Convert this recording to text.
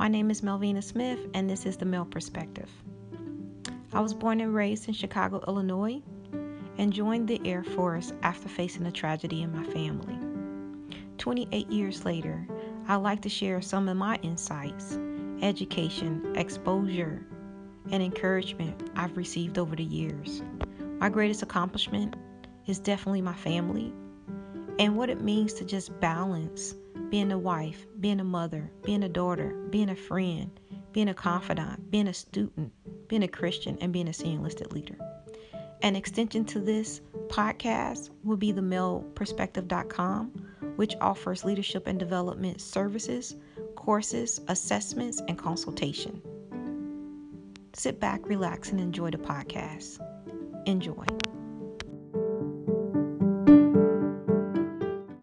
My name is Melvina Smith, and this is the Mel Perspective. I was born and raised in Chicago, Illinois, and joined the Air Force after facing a tragedy in my family. 28 years later, I'd like to share some of my insights, education, exposure, and encouragement I've received over the years. My greatest accomplishment is definitely my family and what it means to just balance being a wife, being a mother, being a daughter, being a friend, being a confidant, being a student, being a Christian, and being a senior enlisted leader. An extension to this podcast will be the melperspective.com, which offers leadership and development services, courses, assessments, and consultation. Sit back, relax, and enjoy the podcast. Enjoy.